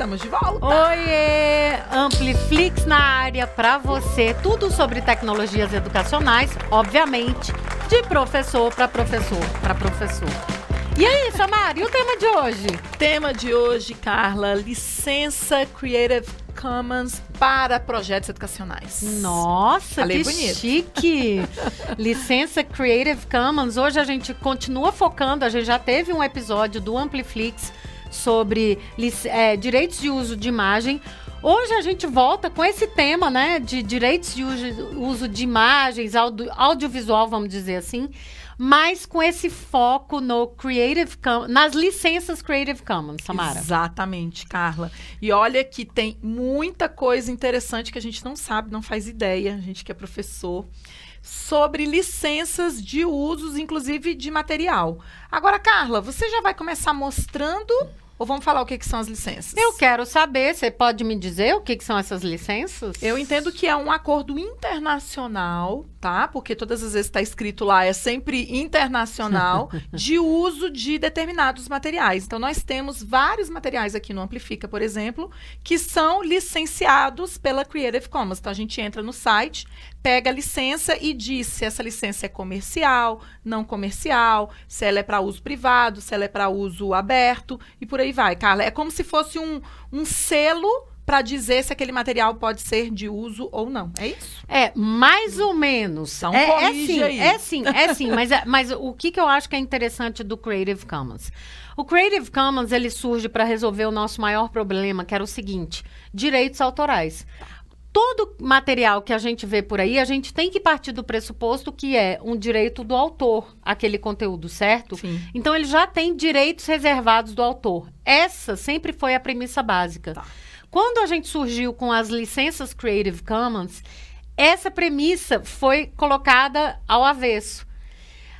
estamos de volta. Oiê! Ampliflix na área para você. Tudo sobre tecnologias educacionais, obviamente, de professor para professor, para professor. E aí, Samara, e o tema de hoje? Tema de hoje, Carla, licença Creative Commons para projetos educacionais. Nossa, Falei que bonito. chique! Licença Creative Commons. Hoje a gente continua focando, a gente já teve um episódio do Ampliflix sobre é, direitos de uso de imagem. Hoje a gente volta com esse tema, né, de direitos de uso, uso de imagens, audio- audiovisual, vamos dizer assim, mas com esse foco no Creative Com- nas licenças Creative Commons, Samara. Exatamente, Carla. E olha que tem muita coisa interessante que a gente não sabe, não faz ideia, a gente que é professor, sobre licenças de usos, inclusive de material. Agora, Carla, você já vai começar mostrando ou vamos falar o que, que são as licenças? Eu quero saber, você pode me dizer o que, que são essas licenças? Eu entendo que é um acordo internacional, tá? Porque todas as vezes está escrito lá, é sempre internacional, de uso de determinados materiais. Então, nós temos vários materiais aqui no Amplifica, por exemplo, que são licenciados pela Creative Commons. Então, a gente entra no site, pega a licença e diz se essa licença é comercial, não comercial, se ela é para uso privado, se ela é para uso aberto e por aí vai, Carla. É como se fosse um, um selo para dizer se aquele material pode ser de uso ou não. É isso? É, mais ou menos. Então, é, é sim, aí. é sim, é sim. mas, é- mas o que, que eu acho que é interessante do Creative Commons? O Creative Commons, ele surge para resolver o nosso maior problema, que era o seguinte, direitos autorais. Todo material que a gente vê por aí, a gente tem que partir do pressuposto que é um direito do autor, aquele conteúdo, certo? Sim. Então ele já tem direitos reservados do autor. Essa sempre foi a premissa básica. Tá. Quando a gente surgiu com as licenças Creative Commons, essa premissa foi colocada ao avesso.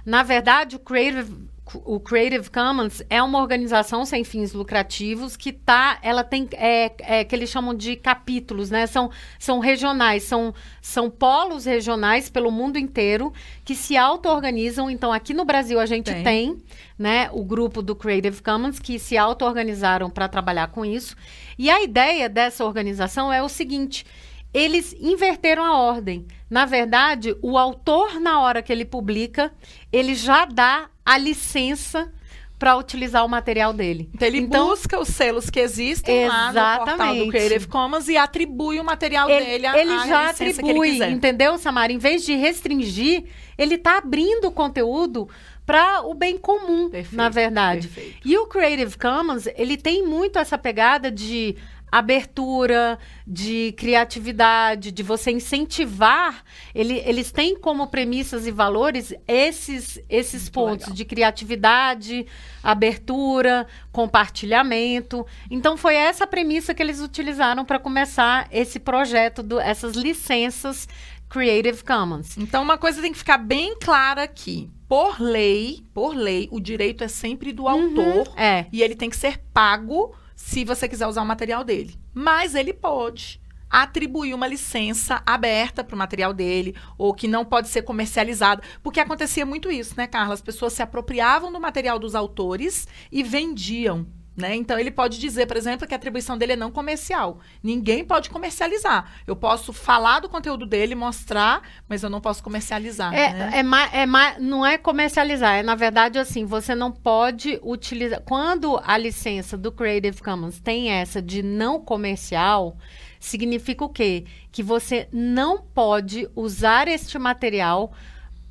Na verdade, o Creative, o Creative Commons é uma organização sem fins lucrativos que tá, ela tem, é, é, que eles chamam de capítulos, né? São, são regionais, são, são polos regionais pelo mundo inteiro que se auto-organizam. Então, aqui no Brasil a gente Tem. tem, né, o grupo do Creative Commons que se auto-organizaram para trabalhar com isso. E a ideia dessa organização é o seguinte: eles inverteram a ordem. Na verdade, o autor, na hora que ele publica, ele já dá a licença para utilizar o material dele. Então ele busca os selos que existem lá no portal do Exatamente. Creative Commons e atribui o material ele, dele a, ele a já ele atribui, quiser. entendeu, Samara? Em vez de restringir, ele está abrindo o conteúdo para o bem comum, Perfeito, na verdade. perfeito. E o Creative Commons, ele tem muito essa pegada de abertura, de criatividade, de você incentivar. Ele, eles têm como premissas e valores esses, esses Muito pontos legal. de criatividade, abertura, compartilhamento. Então foi essa premissa que eles utilizaram para começar esse projeto, do, essas licenças Creative Commons. Então, uma coisa tem que ficar bem clara aqui. Por lei, por lei, o direito é sempre do autor É. e ele tem que ser pago se você quiser usar o material dele. Mas ele pode atribuir uma licença aberta para o material dele ou que não pode ser comercializada, porque acontecia muito isso, né, Carla? As pessoas se apropriavam do material dos autores e vendiam. Né? Então, ele pode dizer, por exemplo, que a atribuição dele é não comercial. Ninguém pode comercializar. Eu posso falar do conteúdo dele, mostrar, mas eu não posso comercializar. né? É, é, ma- é ma- não é comercializar, é na verdade assim, você não pode utilizar. Quando a licença do Creative Commons tem essa de não comercial, significa o quê? Que você não pode usar este material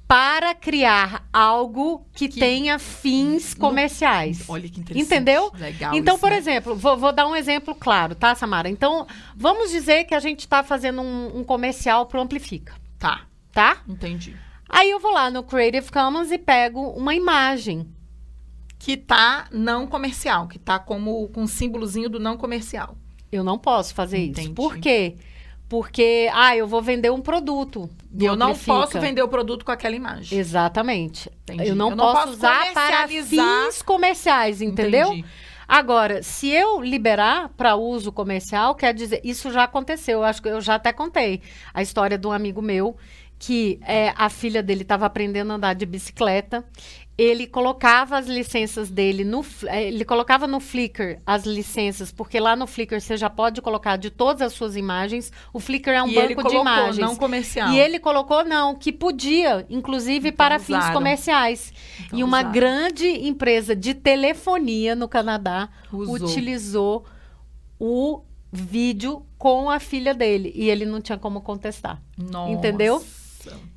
para criar algo que, Que tenha fins comerciais. Olha que interessante. Entendeu? Legal. Então, isso, por né? exemplo, vou, vou dar um exemplo claro, tá, Samara? Então, vamos dizer que a gente está fazendo um, um comercial para o Amplifica, Tá, tá? entendi. Aí eu vou lá no Creative Commons e pego uma imagem. Que tá não comercial, que tá como com o símbolozinho do não comercial. Eu não posso fazer Entendi. isso. Por quê? Porque, ah, eu vou vender um produto. E eu não posso vender o produto com aquela imagem. Exatamente. Entendi. Eu não, Eu não posso, posso usar para fins comerciais, entendeu? Entendi. Agora, se eu liberar para uso comercial, quer dizer, isso já aconteceu. Eu acho que eu já até contei a história de um amigo meu que é, a filha dele estava aprendendo a andar de bicicleta. Ele colocava as licenças dele no. Eh, Ele colocava no Flickr as licenças, porque lá no Flickr você já pode colocar de todas as suas imagens. O Flickr é um e banco ele de colocou, imagens. não comercial. E ele colocou, não, que podia, inclusive Então para fins usaram. comerciais. Então e uma usaram. grande empresa de telefonia no Canadá Usou. utilizou o vídeo com a filha dele. E ele não tinha como contestar. Nossa. Entendeu?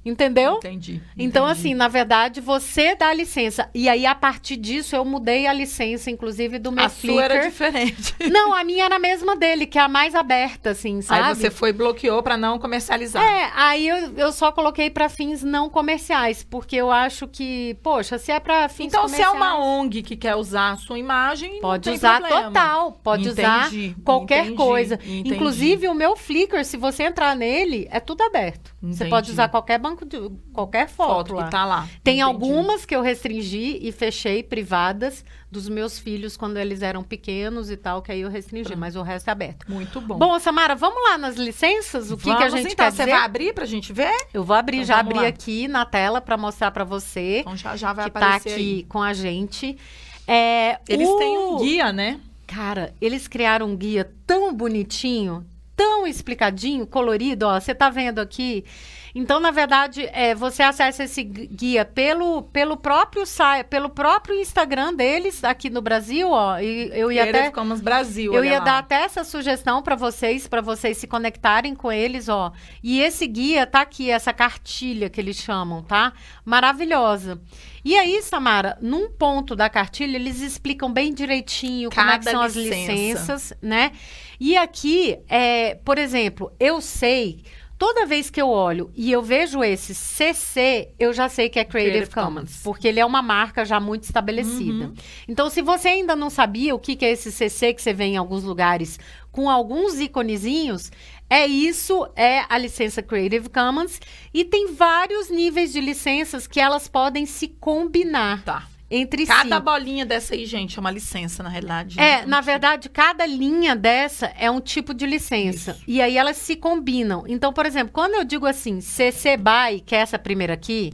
Entendeu? Entendi. Então, entendi. assim, na verdade, você dá a licença. E aí, a partir disso, eu mudei a licença, inclusive, do meu a sua era Flickr. diferente. Não, a minha era a mesma dele, que é a mais aberta, assim, sabe? Aí você foi e bloqueou pra não comercializar. É, aí eu, eu só coloquei para fins não comerciais, porque eu acho que, poxa, se é para fins então, se é comerciais... uma ONG que quer usar a sua imagem, Pode usar problema. total, pode usar Entendi, qualquer entendi, coisa. Inclusive, o meu Flickr, se você entrar nele, é tudo aberto. Você Entendi. pode usar qualquer banco de qualquer foto, foto lá. que tá lá. Tem Entendi. algumas que eu restringi e fechei privadas dos meus filhos quando eles eram pequenos e tal, que aí eu restringi, Pronto. mas o resto é aberto. Muito bom. Bom, Samara, vamos lá nas licenças? O que, que a Vamos, gente então, quer Você vai abrir pra gente ver? Eu vou abrir, Então, já vamos abri lá. aqui na tela para mostrar para você Então já, já vai que tá aparecer aqui aí. com a gente. É, Eles o- têm um guia, né? Cara, eles criaram um guia tão bonitinho, tão explicadinho, colorido, ó. Você tá vendo aqui? Então, na verdade, é, você acessa esse gu- guia pelo, pelo próprio site, pelo próprio Instagram deles aqui no Brasil, ó. E eu ia até Commons Brasil. eu ia lá. dar até essa sugestão para vocês, para vocês se conectarem com eles, ó. E esse guia tá aqui, essa cartilha que eles chamam, tá? Maravilhosa. E aí, Samara, num ponto da cartilha, eles explicam bem direitinho como é Cada são as licença. licenças, né? E aqui, é, por exemplo, eu sei, toda vez que eu olho e eu vejo esse CC, eu já sei que é Creative, Creative Commons, Commons. porque ele é uma marca já muito estabelecida. Uhum. Então, se você ainda não sabia o que, que é esse CC que você vê em alguns lugares com alguns iconezinhos, é isso, é a licença Creative Commons. E tem vários níveis de licenças que elas podem se combinar Tá. Entre Cada si. bolinha dessa aí, gente, é uma licença, na realidade. É, né? na verdade, cada linha dessa é um tipo de licença. Isso. E aí elas se combinam. Então, por exemplo, quando eu digo assim, CC BY, que é essa primeira aqui,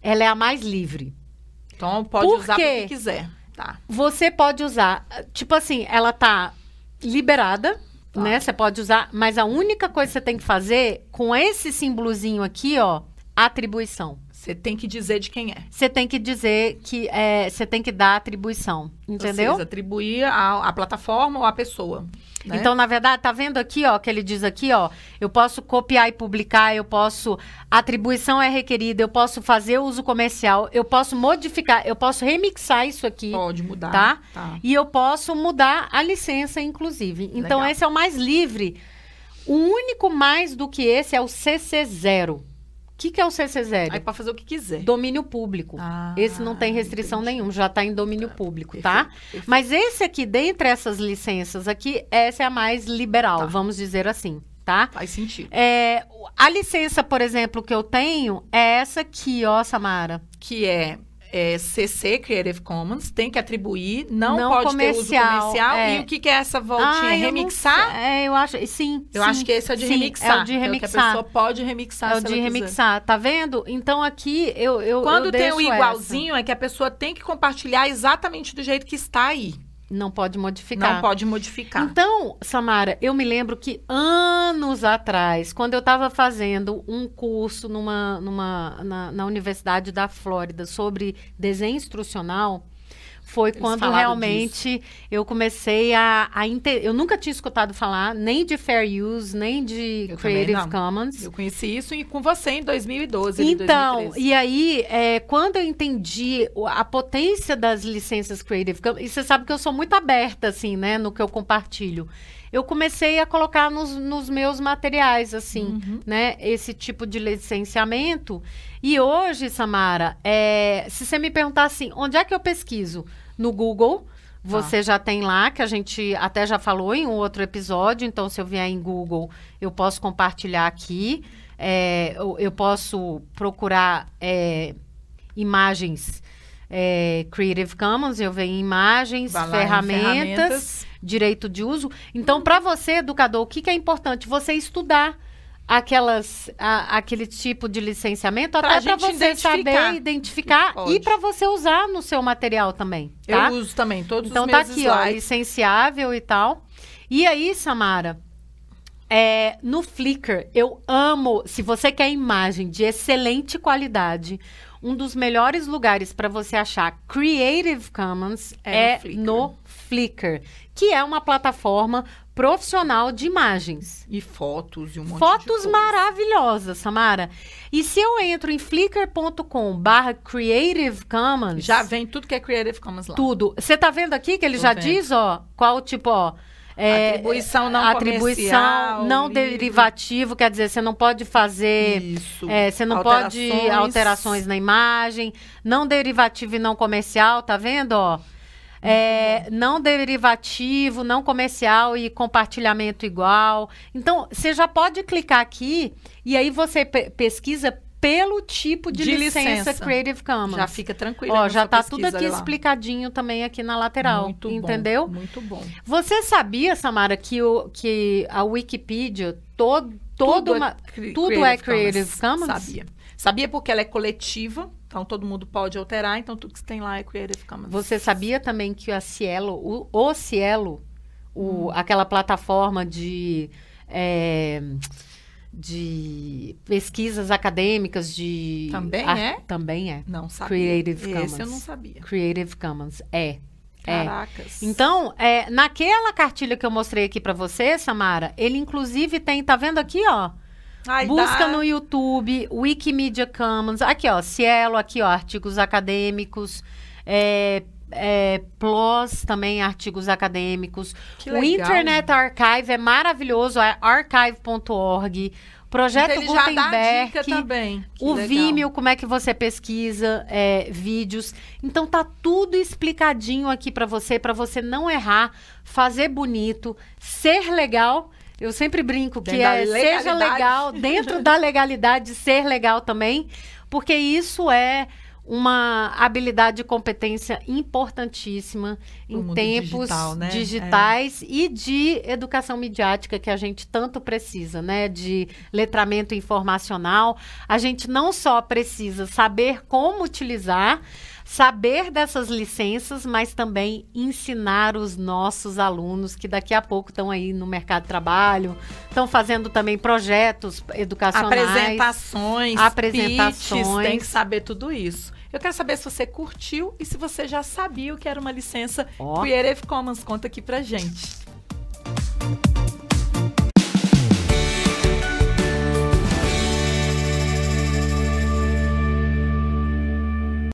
ela é a mais livre. Então pode Por usar o que quiser. Tá. Você pode usar, tipo assim, ela tá liberada, Tá. né? Você pode usar, mas a única coisa que você tem que fazer com esse símbolozinho aqui, ó, atribuição. Você tem que dizer de quem é. Você tem que dizer que é, você tem que dar atribuição, entendeu? Ou seja, atribuir a, a plataforma ou a pessoa. né? Então, na verdade, tá vendo aqui, ó, que ele diz aqui, ó, eu posso copiar e publicar, eu posso atribuição é requerida, eu posso fazer uso comercial, eu posso modificar, eu posso remixar isso aqui. pode mudar. Tá? tá. E eu posso mudar a licença, inclusive. Então, Legal. esse é o mais livre. O único mais do que esse é o CC0. O que, que é o CC0? Aí pode fazer o que quiser. Domínio público. Ah, esse não tem restrição entendi. nenhuma, já está em domínio público, tá? Perfeito, perfeito. Mas esse aqui, dentre essas licenças aqui, essa é a mais liberal, Tá. vamos dizer assim, tá? Faz sentido. É, a licença, por exemplo, que eu tenho é essa aqui, ó, Samara. Que é, é CC, Creative Commons, tem que atribuir, não, Não pode comercial, ter uso comercial. é. E o que, que é essa voltinha? Ah, eu remixar? sei. É, eu acho, sim. Eu sim, acho que esse é de sim, remixar. É o de que a remixar. pessoa pode remixar É o de ela quiser. remixar, tá vendo? Então aqui eu eu Quando eu tem o deixo essa. igualzinho, é que a pessoa tem que compartilhar exatamente do jeito que está aí. Não pode modificar. Não pode modificar. Então, Samara, eu me lembro que anos atrás, quando eu estava fazendo um curso numa, numa, na, na Universidade da Flórida sobre desenho instrucional, foi Eles quando realmente eu comecei a, a Eu nunca tinha escutado falar nem de Fair Use, nem de Eu Creative. Commons. Eu conheci isso e com você em 2012, ali, Então, 2013. e aí, é, quando eu entendi a potência das licenças Creative Commons, e você sabe que eu sou muito aberta, assim, né, no que eu compartilho. Eu comecei a colocar nos, nos meus materiais, assim, Uhum. né, esse tipo de licenciamento. E hoje, Samara, é, se você me perguntar assim, onde é que eu pesquiso? No Google. Você já tem lá, que a gente até já falou em um outro episódio. Então, se eu vier em Google, eu posso compartilhar aqui. É, eu, eu posso procurar é, imagens é, Creative Commons, eu venho em imagens, em ferramentas, direito de uso. Então, para você, educador, o que, que é importante? Você estudar aquelas a- aquele tipo de licenciamento Pra até para você identificar. saber identificar e Pode. para você usar no seu material também, tá? Eu uso também todos Então os tá meus aqui, ó, slides. licenciável e tal. E aí, Samara, é, no Flickr, eu amo. Se você quer imagem de excelente qualidade, um dos melhores lugares para você achar Creative Commons É é, no Flickr. no Flickr, que é uma plataforma profissional de imagens. E fotos e um monte de Fotos maravilhosas, Samara. E se eu entro em flickr.com barra Creative Commons... Já vem tudo que é Creative Commons lá. Tudo. Você tá vendo aqui que ele Tô já vendo. diz, ó, qual tipo, ó. É, Atribuição não atribuição não livre. derivativo, quer dizer, você não pode fazer. Isso. é, você não pode alterações na imagem, não derivativo e não comercial, tá vendo, ó? É, não derivativo, não comercial e compartilhamento igual. Então, você já pode clicar aqui e aí você pe- pesquisa pelo tipo de, De licença, licença. Creative Commons. Já fica tranquilo. Ó, já tá tudo aqui explicadinho também aqui na lateral. Muito bom, entendeu? Muito bom. Você sabia, Samara, que, o, que a Wikipedia, todo, todo tudo uma- é, cri- tudo é Creative Commons? Sabia. Sabia porque ela é coletiva, então todo mundo pode alterar, então tudo que tem lá é Creative Commons. Você sabia também que a Cielo, o, o Cielo, o- Hum. aquela plataforma de, é, de pesquisas acadêmicas de... Também ar- é? Também é. Não sabia. Creative Esse Commons. eu não sabia. Creative Commons, é. É. Caracas. Então, é, naquela cartilha que eu mostrei aqui pra você, Samara, ele inclusive tem, tá vendo aqui, ó? Ai, Busca dá- no YouTube, Wikimedia Commons, aqui ó, Cielo, aqui ó, artigos acadêmicos, é, é, PLOS também, artigos acadêmicos. Que o legal. Internet Archive é maravilhoso, é archive.org. Projeto Então, Gutenberg. também. Que O legal. Vimeo, como é que você pesquisa é, vídeos. Então tá tudo explicadinho aqui pra você, pra você não errar, fazer bonito, ser legal. Eu sempre brinco que Dentro da é seja legal, dentro da legalidade, ser legal também, porque isso é uma habilidade e competência importantíssima em tempos digital, né? digitais e de educação midiática que a gente tanto precisa, né? De letramento informacional. A gente não só precisa saber como utilizar, saber dessas licenças, mas também ensinar os nossos alunos que daqui a pouco estão aí no mercado de trabalho, estão fazendo também projetos educacionais. Apresentações, Apresentações. pitches, tem que saber tudo isso. Eu quero saber se você curtiu e se você já sabia o que era uma licença Ó. Creative Commons. Conta aqui pra gente.